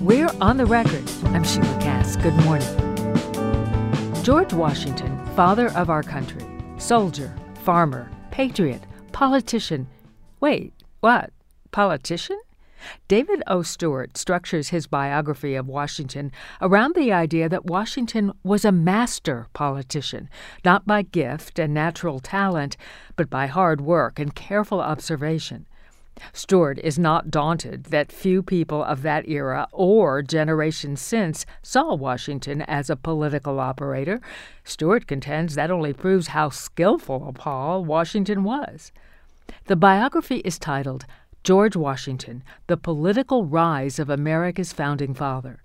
We're on the record. I'm Sheila Kast. Good morning. George Washington, father of our country, soldier, farmer, patriot, politician. Wait, what? Politician? David O. Stewart structures his biography of Washington around the idea that Washington was a master politician, not by gift and natural talent, but by hard work and careful observation. Stewart is not daunted that few people of that era or generations since saw Washington as a political operator. Stewart contends that only proves how skillful a pol Washington was. The biography is titled George Washington The Political Rise of America's Founding Father.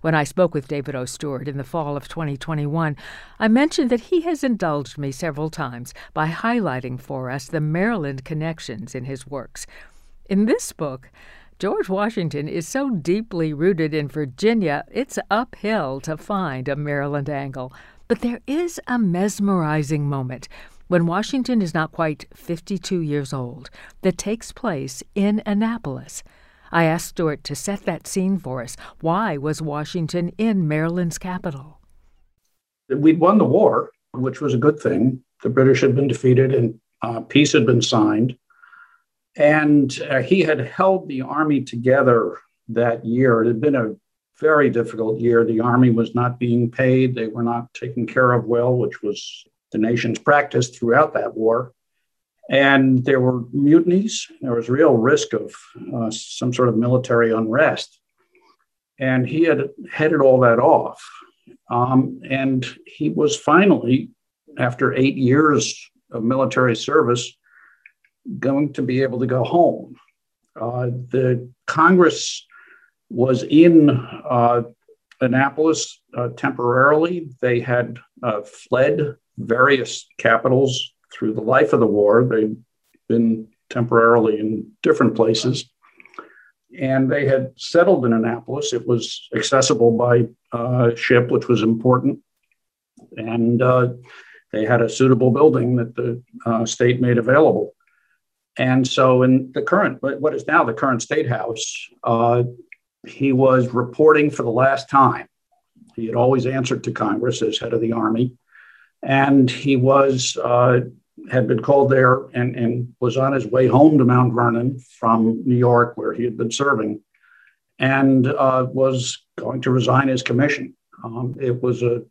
When I spoke with David O. Stewart in the fall of 2021, I mentioned that he has indulged me several times by highlighting for us the Maryland connections in his works. In this book, George Washington is so deeply rooted in Virginia, it's uphill to find a Maryland angle. But there is a mesmerizing moment when Washington is not quite 52 years old that takes place in Annapolis. I asked Stewart to set that scene for us. Why was Washington in Maryland's capital? We'd won the war, which was a good thing. The British had been defeated and uh, peace had been signed. And uh, he had held the army together that year. It had been a very difficult year. The army was not being paid, they were not taken care of well, which was the nation's practice throughout that war and there were mutinies. There was real risk of uh, some sort of military unrest. And he had headed all that off. Um, and he was finally, after eight years of military service, going to be able to go home. Uh, the Congress was in uh, Annapolis uh, temporarily. They had uh, fled various capitals through the life of the war. They'd been temporarily in different places. And they had settled in Annapolis. It was accessible by uh, ship, which was important. And uh, they had a suitable building that the uh, state made available. And so, in the current, what is now the current state house, uh, he was reporting for the last time. He had always answered to Congress as head of the Army. And he was uh, had been called there and, and was on his way home to Mount Vernon from New York, where he had been serving, and uh, was going to resign his commission. Um, it was a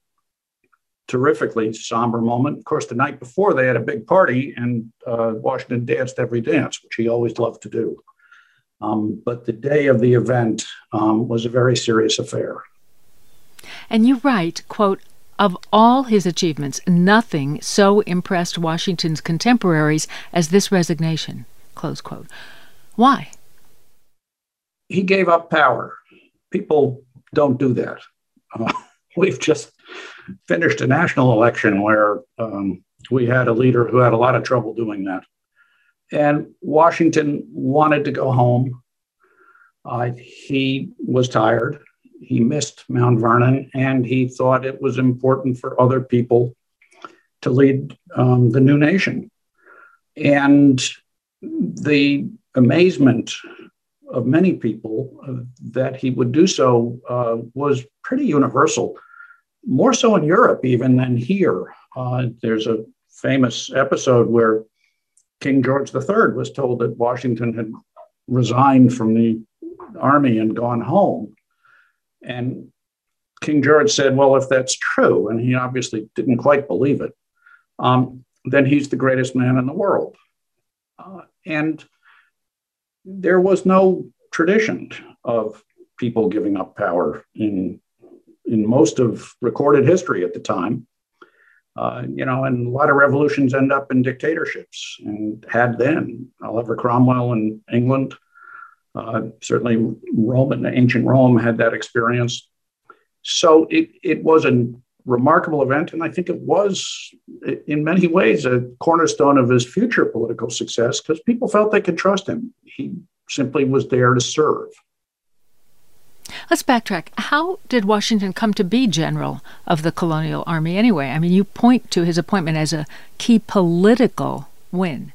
terrifically somber moment. Of course, the night before they had a big party, and uh, Washington danced every dance, which he always loved to do. Um, but the day of the event um, was a very serious affair. And you write, quote, of all his achievements, nothing so impressed Washington's contemporaries as this resignation. Why? He gave up power. People don't do that. Uh, we've just finished a national election where um, we had a leader who had a lot of trouble doing that. And Washington wanted to go home. Uh, he was tired he missed Mount Vernon and he thought it was important for other people to lead um, the new nation. And the amazement of many people uh, that he would do so uh, was pretty universal, more so in Europe even than here. Uh, there's a famous episode where King George III was told that Washington had resigned from the army and gone home. And King George said, Well, if that's true, and he obviously didn't quite believe it, um, then he's the greatest man in the world. Uh, and there was no tradition of people giving up power in, in most of recorded history at the time. Uh, you know, and a lot of revolutions end up in dictatorships and had then. Oliver Cromwell in England, Uh, certainly, Rome and ancient Rome had that experience. So it, it was a remarkable event, and I think it was, in many ways, a cornerstone of his future political success because people felt they could trust him. He simply was there to serve. Let's backtrack. How did Washington come to be general of the colonial army anyway? I mean, you point to his appointment as a key political win.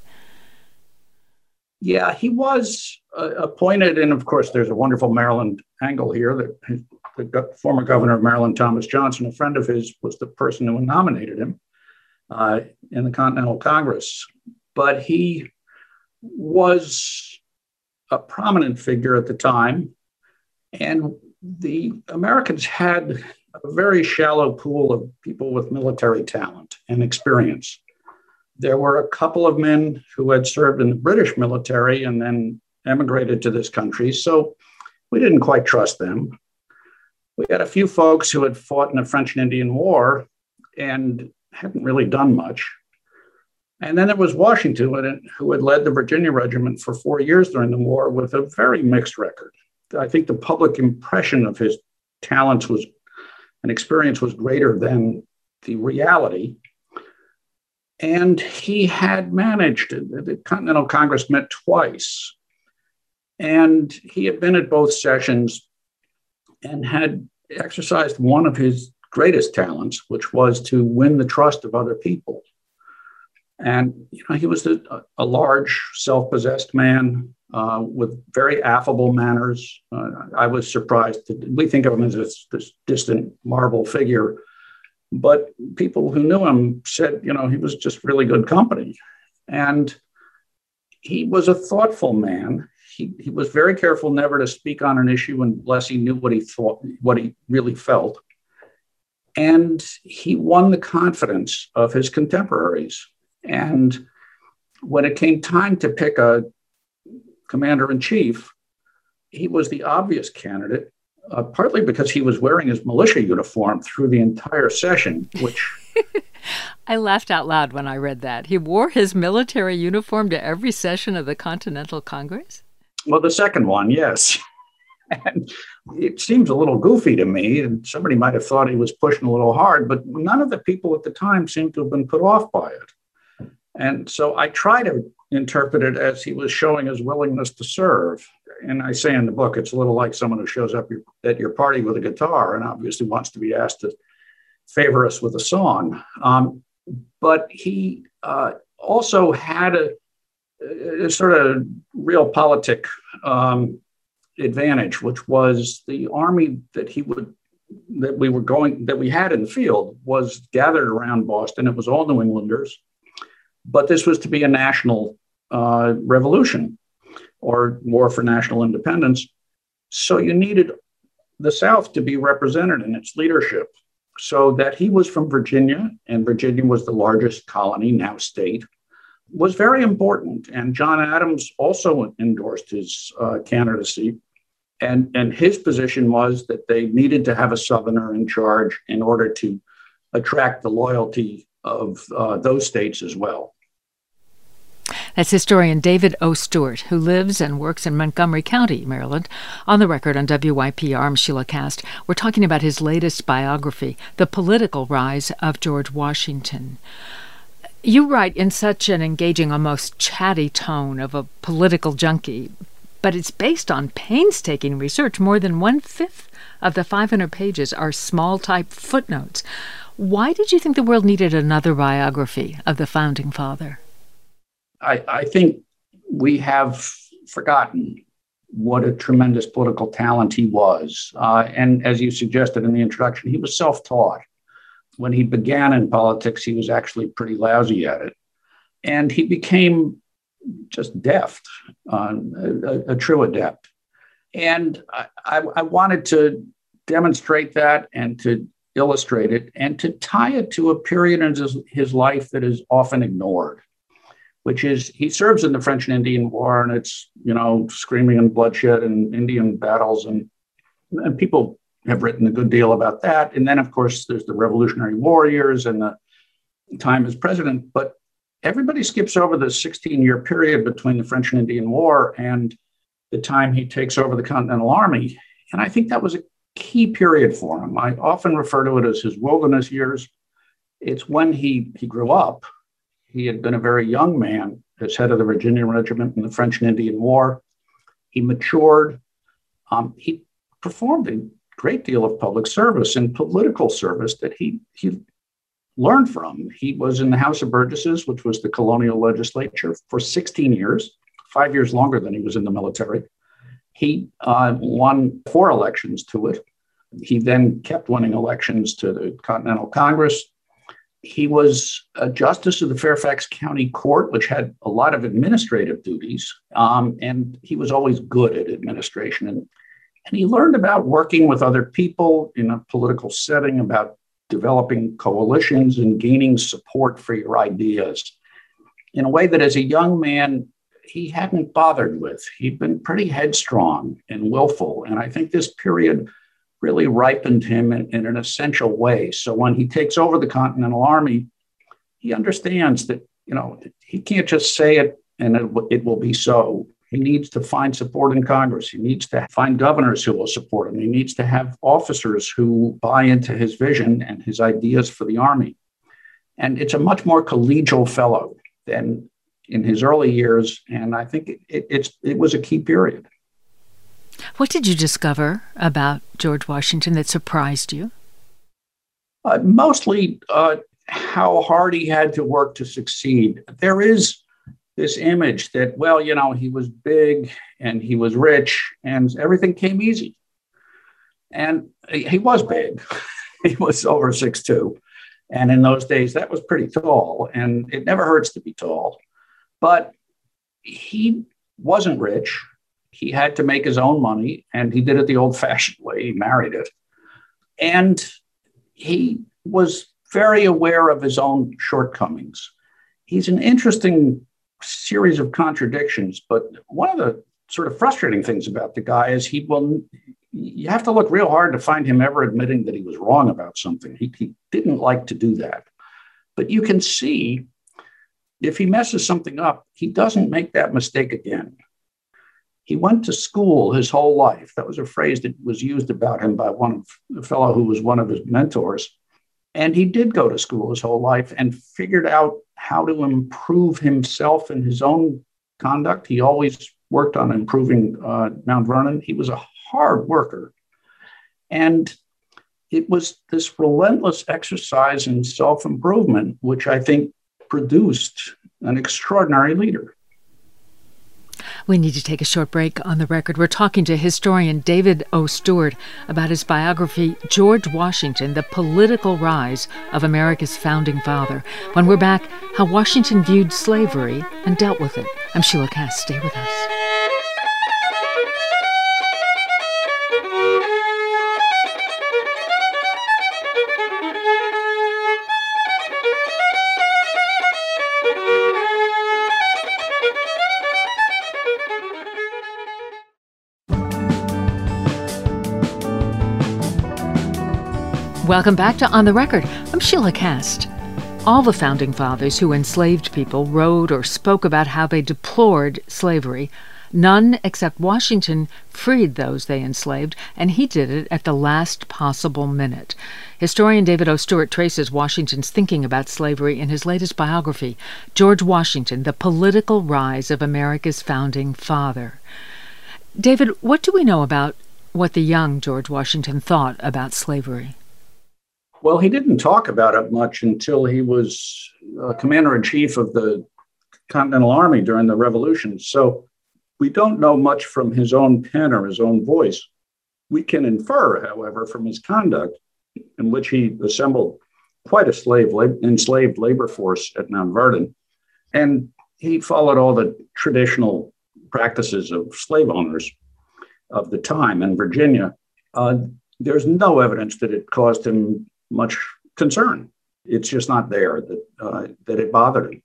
Yeah, he was uh, appointed, and of course, there's a wonderful Maryland angle here that the former governor of Maryland, Thomas Johnson, a friend of his, was the person who nominated him uh, in the Continental Congress. But he was a prominent figure at the time, and the Americans had a very shallow pool of people with military talent and experience. There were a couple of men who had served in the British military and then emigrated to this country. So we didn't quite trust them. We had a few folks who had fought in the French and Indian War and hadn't really done much. And then there was Washington, who had led the Virginia Regiment for four years during the war with a very mixed record. I think the public impression of his talents was and experience was greater than the reality. And he had managed, the Continental Congress met twice. And he had been at both sessions and had exercised one of his greatest talents, which was to win the trust of other people. And you know, he was a, a large, self-possessed man uh, with very affable manners. Uh, I was surprised. To, we think of him as this, this, distant marble figure, but people who knew him said, you know, he was just really good company. And he was a thoughtful man. He, he was very careful never to speak on an issue unless he knew what he thought, what he really felt. And he won the confidence of his contemporaries. And when it came time to pick a commander in chief, he was the obvious candidate, uh, partly because he was wearing his militia uniform through the entire session, which. I laughed out loud when I read that. He wore his military uniform to every session of the Continental Congress? Well, the second one, yes. and it seems a little goofy to me, and somebody might have thought he was pushing a little hard, but none of the people at the time seemed to have been put off by it. And so I try to interpret it as he was showing his willingness to serve. And I say in the book, it's a little like someone who shows up at your party with a guitar and obviously wants to be asked to favor us with a song. Um, but he uh, also had a, a, sort of realpolitik um, advantage, which was the army that he would that we were going that we had in the field was gathered around Boston. It was all New Englanders but this was to be a national uh, revolution or war for national independence. So you needed the South to be represented in its leadership. So that he was from Virginia, and Virginia was the largest colony, now state, was very important. And John Adams also endorsed his uh, candidacy. And, and his position was that they needed to have a Southerner in charge in order to attract the loyalty of uh, those states as well. That's historian David O. Stewart, who lives and works in Montgomery County, Maryland. On the record on WYPR, I'm Sheila Kast. We're talking about his latest biography, The Political Rise of George Washington. You write in such an engaging, almost chatty tone of a political junkie, but it's based on painstaking research. More than one fifth of the 500 pages are small type footnotes. Why did you think the world needed another biography of the founding father? I, I think we have forgotten what a tremendous political talent he was. Uh, and as you suggested in the introduction, he was self taught. When he began in politics, he was actually pretty lousy at it. And he became just deft, uh, a, a, true adept. And I, I, I wanted to demonstrate that and to illustrate it and to tie it to a period in his, his life that is often ignored which is he serves in the French and Indian War, and it's you know screaming and bloodshed and Indian battles, and and people have written a good deal about that. And then of course there's the Revolutionary War years and the time as president, but everybody skips over the 16 year period between the French and Indian War and the time he takes over the Continental Army, and I think that was a key period for him. I often refer to it as his wilderness years. It's when he he grew up he had been a very young man as head of the Virginia Regiment in the French and Indian War. He matured. Um, he performed a great deal of public service and political service that he, he learned from. He was in the House of Burgesses, which was the colonial legislature, for 16 years, five years longer than he was in the military. He uh, won four elections to it. He then kept winning elections to the Continental Congress. He was a justice of the Fairfax County Court, which had a lot of administrative duties, um, and he was always good at administration. And, and he learned about working with other people in a political setting, about developing coalitions and gaining support for your ideas in a way that as a young man, he hadn't bothered with. He'd been pretty headstrong and willful. And I think this period really ripened him in, in, an essential way. So when he takes over the Continental Army, he understands that, you know, he can't just say it and it, it will be so. He needs to find support in Congress. He needs to find governors who will support him. He needs to have officers who buy into his vision and his ideas for the Army. And it's a much more collegial fellow than in his early years. And I think it, it, it's, it was a key period. What did you discover about George Washington that surprised you? Uh, mostly uh, how hard he had to work to succeed. There is this image that, well, you know, he was big and he was rich and everything came easy. And he was big. he was over six two, And in those days, that was pretty tall. And it never hurts to be tall. But he wasn't rich. He had to make his own money, and he did it the old fashioned way. He married it. And he was very aware of his own shortcomings. He's an interesting series of contradictions. But one of the sort of frustrating things about the guy is he will, you have to look real hard to find him ever admitting that he was wrong about something. He, he didn't like to do that. But you can see if he messes something up, he doesn't make that mistake again. He went to school his whole life. That was a phrase that was used about him by one fellow who was one of his mentors. And he did go to school his whole life and figured out how to improve himself in his own conduct. He always worked on improving uh, Mount Vernon. He was a hard worker. And it was this relentless exercise in self improvement, which I think produced an extraordinary leader. We need to take a short break on the record. We're talking to historian David O. Stewart about his biography, George Washington, The Political Rise of America's Founding Father. When we're back, how Washington viewed slavery and dealt with it. I'm Sheila Kast. Stay with us. Welcome back to On the Record. I'm Sheila Kast. All the founding fathers who enslaved people wrote or spoke about how they deplored slavery. None except Washington freed those they enslaved, and he did it at the last possible minute. Historian David O. Stewart traces Washington's thinking about slavery in his latest biography, George Washington, The Political Rise of America's Founding Father. David, what do we know about what the young George Washington thought about slavery? Well, he didn't talk about it much until he was uh, commander in chief of the Continental Army during the Revolution. So we don't know much from his own pen or his own voice. We can infer, however, from his conduct, in which he assembled quite a slave enslaved labor force at Mount Vernon, and he followed all the traditional practices of slave owners of the time in Virginia. Uh, there's no evidence that it caused him much concern. It's just not there that uh, that it bothered him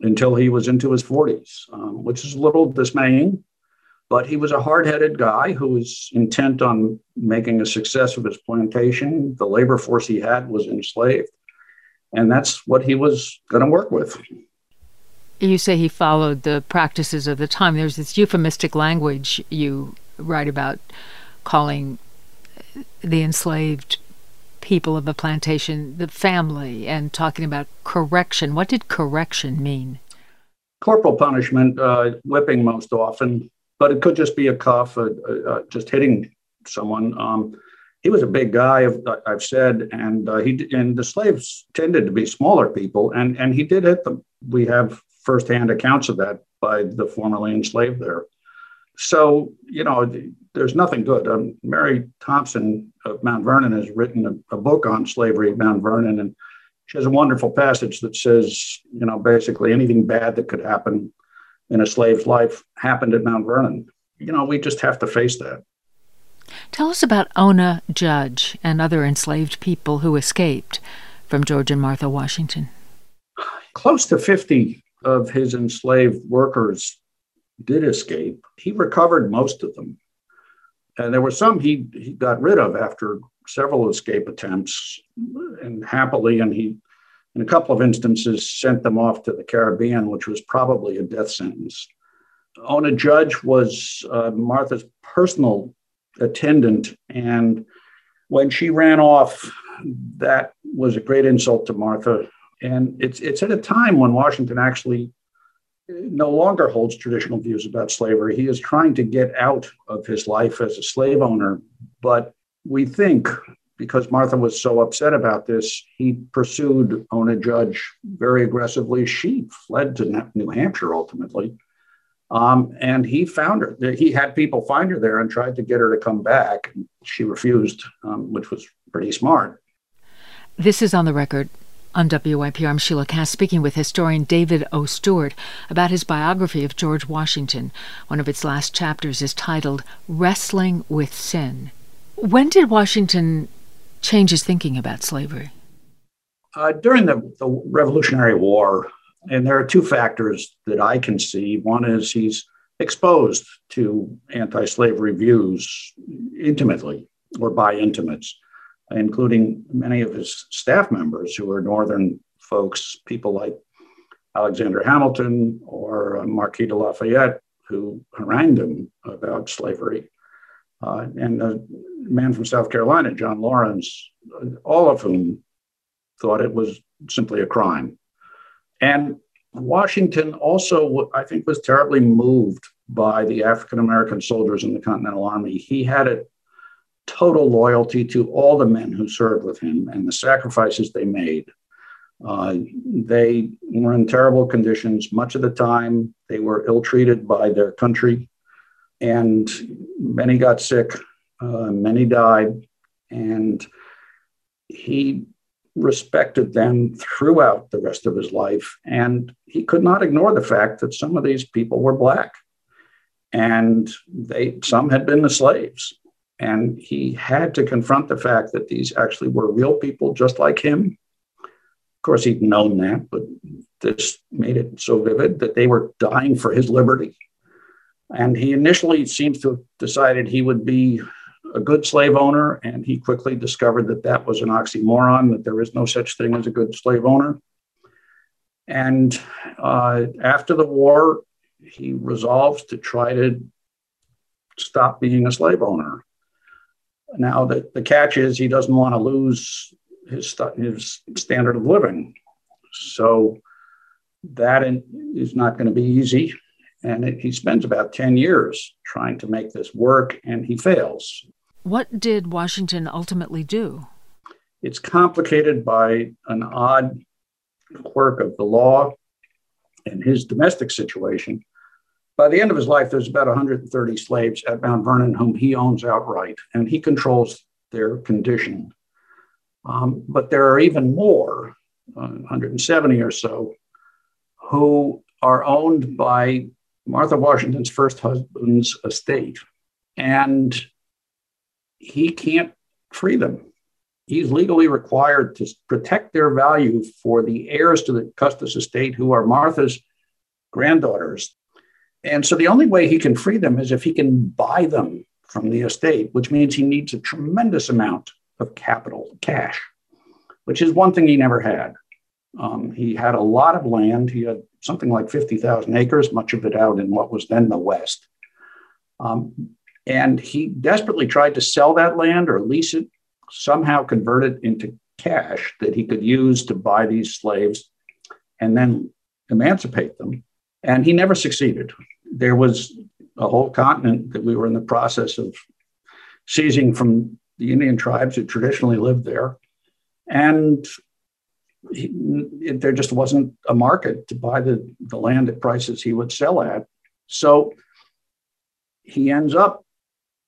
until he was into his 40s, um, which is a little dismaying. But he was a hard-headed guy who was intent on making a success of his plantation. The labor force he had was enslaved, and that's what he was going to work with. You say he followed the practices of the time. There's this euphemistic language you write about calling the enslaved people of the plantation, the family, and talking about correction. What did correction mean? Corporal punishment, uh, whipping most often, but it could just be a cuff, uh, uh, just hitting someone. Um, he was a big guy, I've, said, and uh, he and the slaves tended to be smaller people, and and he did hit them. We have firsthand accounts of that by the formerly enslaved there. So, you know, there's nothing good. Um, Mary Thompson of Mount Vernon has written a, a, book on slavery at Mount Vernon, and she has a wonderful passage that says, you know, basically anything bad that could happen in a slave's life happened at Mount Vernon. You know, we just have to face that. Tell us about Ona Judge and other enslaved people who escaped from George and Martha Washington. Close to 50 of his enslaved workers did escape. He recovered most of them. And there were some he, he got rid of after several escape attempts and happily, and he, in a couple of instances, sent them off to the Caribbean, which was probably a death sentence. Ona Judge was uh, Martha's personal attendant. And when she ran off, that was a great insult to Martha. And it's, it's at a time when Washington actually no longer holds traditional views about slavery. He is trying to get out of his life as a slave owner. But we think because Martha was so upset about this, he pursued Ona Judge very aggressively. She fled to New Hampshire ultimately. Um, and he found her. He had people find her there and tried to get her to come back. She refused, um, which was pretty smart. This is on the record. On WYPR, I'm Sheila Kast speaking with historian David O. Stewart about his biography of George Washington. One of its last chapters is titled Wrestling with Sin. When did Washington change his thinking about slavery? Uh, during the, the Revolutionary War, and there are two factors that I can see. One is he's exposed to anti slavery views intimately or by intimates including many of his staff members who are Northern folks, people like Alexander Hamilton or Marquis de Lafayette, who harangued him about slavery. Uh, and a man from South Carolina, John Laurens, all of whom thought it was simply a crime. And Washington also, I think, was terribly moved by the African American soldiers in the Continental Army. He had it total loyalty to all the men who served with him and the sacrifices they made. Uh, they were in terrible conditions. Much of the time, they were ill treated by their country, and many got sick, uh, many died, and he respected them throughout the rest of his life. And he could not ignore the fact that some of these people were Black. And they some had been the slaves and he had to confront the fact that these actually were real people just like him. Of course, he'd known that, but this made it so vivid that they were dying for his liberty. And he initially seems to have decided he would be a good slave owner, and he quickly discovered that that was an oxymoron, that there is no such thing as a good slave owner. And uh, after the war, he resolves to try to stop being a slave owner. Now, the, the catch is he doesn't want to lose his, his standard of living. So that is not going to be easy. And it, he spends about 10 years trying to make this work, and he fails. What did Washington ultimately do? It's complicated by an odd quirk of the law and his domestic situation. By the end of his life, there's about 130 slaves at Mount Vernon whom he owns outright, and he controls their condition. Um, but there are even more, uh, 170 or so, who are owned by Martha Washington's first husband's estate. And he can't free them. He's legally required to protect their value for the heirs to the Custis estate, who are Martha's granddaughters. And so the only way he can free them is if he can buy them from the estate, which means he needs a tremendous amount of capital, cash, which is one thing he never had. Um, he had a lot of land. He had something like 50,000 acres, much of it out in what was then the West. Um, and he desperately tried to sell that land or lease it, somehow convert it into cash that he could use to buy these slaves and then emancipate them. And he never succeeded there was a whole continent that we were in the process of seizing from the Indian tribes who traditionally lived there. And he, it, there just wasn't a market to buy the, the land at prices he would sell at. So he ends up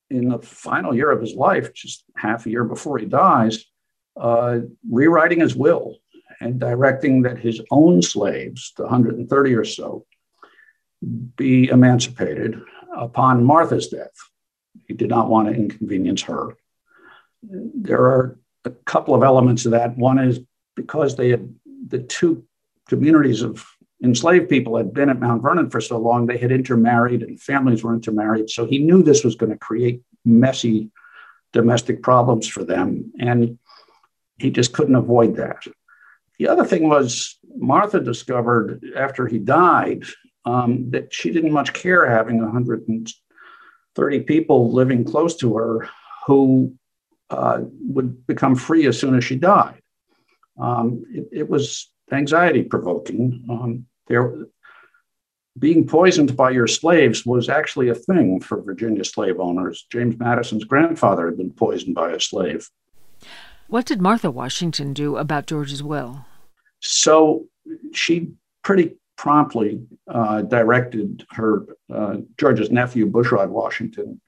in the final year of his life, just half a year before he dies, uh, rewriting his will and directing that his own slaves, the 130 or so, be emancipated upon Martha's death. He did not want to inconvenience her. There are a couple of elements of that. One is because they had the two communities of enslaved people had been at Mount Vernon for so long, they had intermarried and families were intermarried. So he knew this was going to create messy domestic problems for them. And he just couldn't avoid that. The other thing was Martha discovered after he died um, that she didn't much care having 130 people living close to her who uh, would become free as soon as she died. Um, it, it, was anxiety provoking. Um, there, being poisoned by your slaves was actually a thing for Virginia slave owners. James Madison's grandfather had been poisoned by a slave. What did Martha Washington do about George's will? So she pretty promptly uh, directed her uh, George's nephew, Bushrod Washington,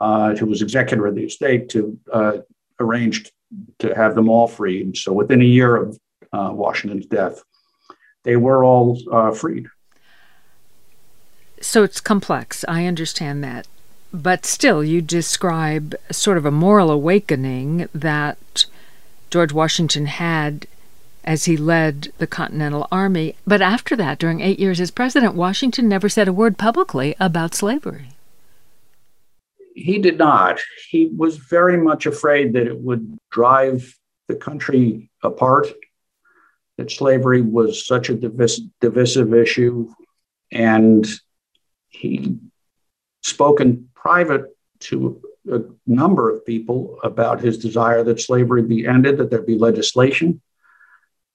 uh, who was executor of the estate, to uh, arrange to have them all freed. So within a year of uh, Washington's death, they were all uh, freed. So it's complex. I understand that. But still, you describe sort of a moral awakening that George Washington had as he led the Continental Army. But after that, during eight years as president, Washington never said a word publicly about slavery. He did not. He was very much afraid that it would drive the country apart that slavery was such a divis- divisive issue. And he spoke in private to a number of people about his desire that slavery be ended, that there be legislation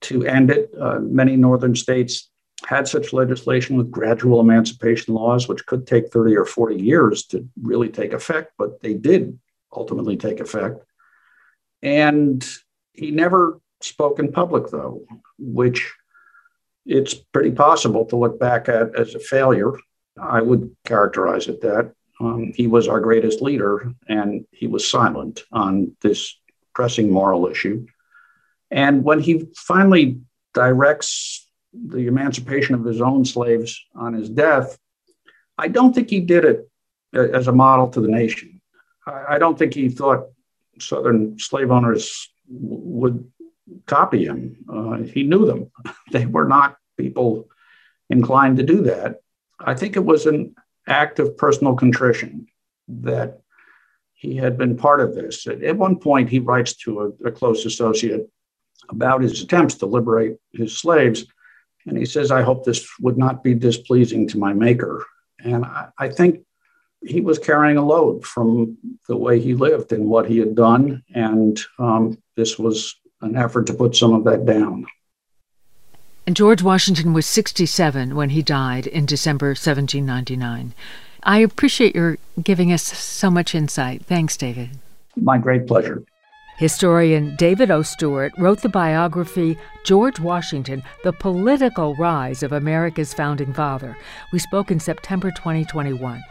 to end it. Uh, many northern states had such legislation with gradual emancipation laws, which could take 30 or 40 years to really take effect, but they did ultimately take effect. And he never spoke in public, though, which it's pretty possible to look back at as a failure. I would characterize it that. Um, he was our greatest leader, and he was silent on this pressing moral issue. And when he finally directs the emancipation of his own slaves on his death, I don't think he did it as a model to the nation. I don't think he thought Southern slave owners would copy him. Uh, he knew them. they were not people inclined to do that. I think it was an act of personal contrition that he had been part of this. At, one point, he writes to a, a, close associate about his attempts to liberate his slaves. And he says, I hope this would not be displeasing to my maker. And I, I think he was carrying a load from the way he lived and what he had done. And um, this was an effort to put some of that down. And George Washington was 67 when he died in December 1799. I appreciate your giving us so much insight. Thanks, David. My great pleasure. Historian David O. Stewart wrote the biography George Washington, The Political Rise of America's Founding Father. We spoke in September 2021.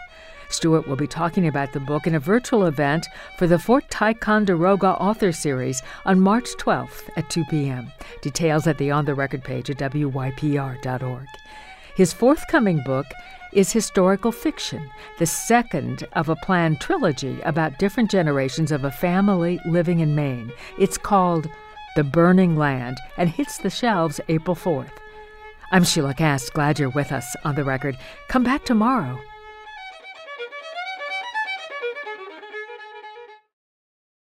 Stewart will be talking about the book in a virtual event for the Fort Ticonderoga Author Series on March 12th at 2 p.m. Details at the On the Record page at wypr.org. His forthcoming book is historical fiction, the second of a planned trilogy about different generations of a family living in Maine. It's called The Burning Land and hits the shelves April 4th. I'm Sheila Kast. Glad you're with us on the record. Come back tomorrow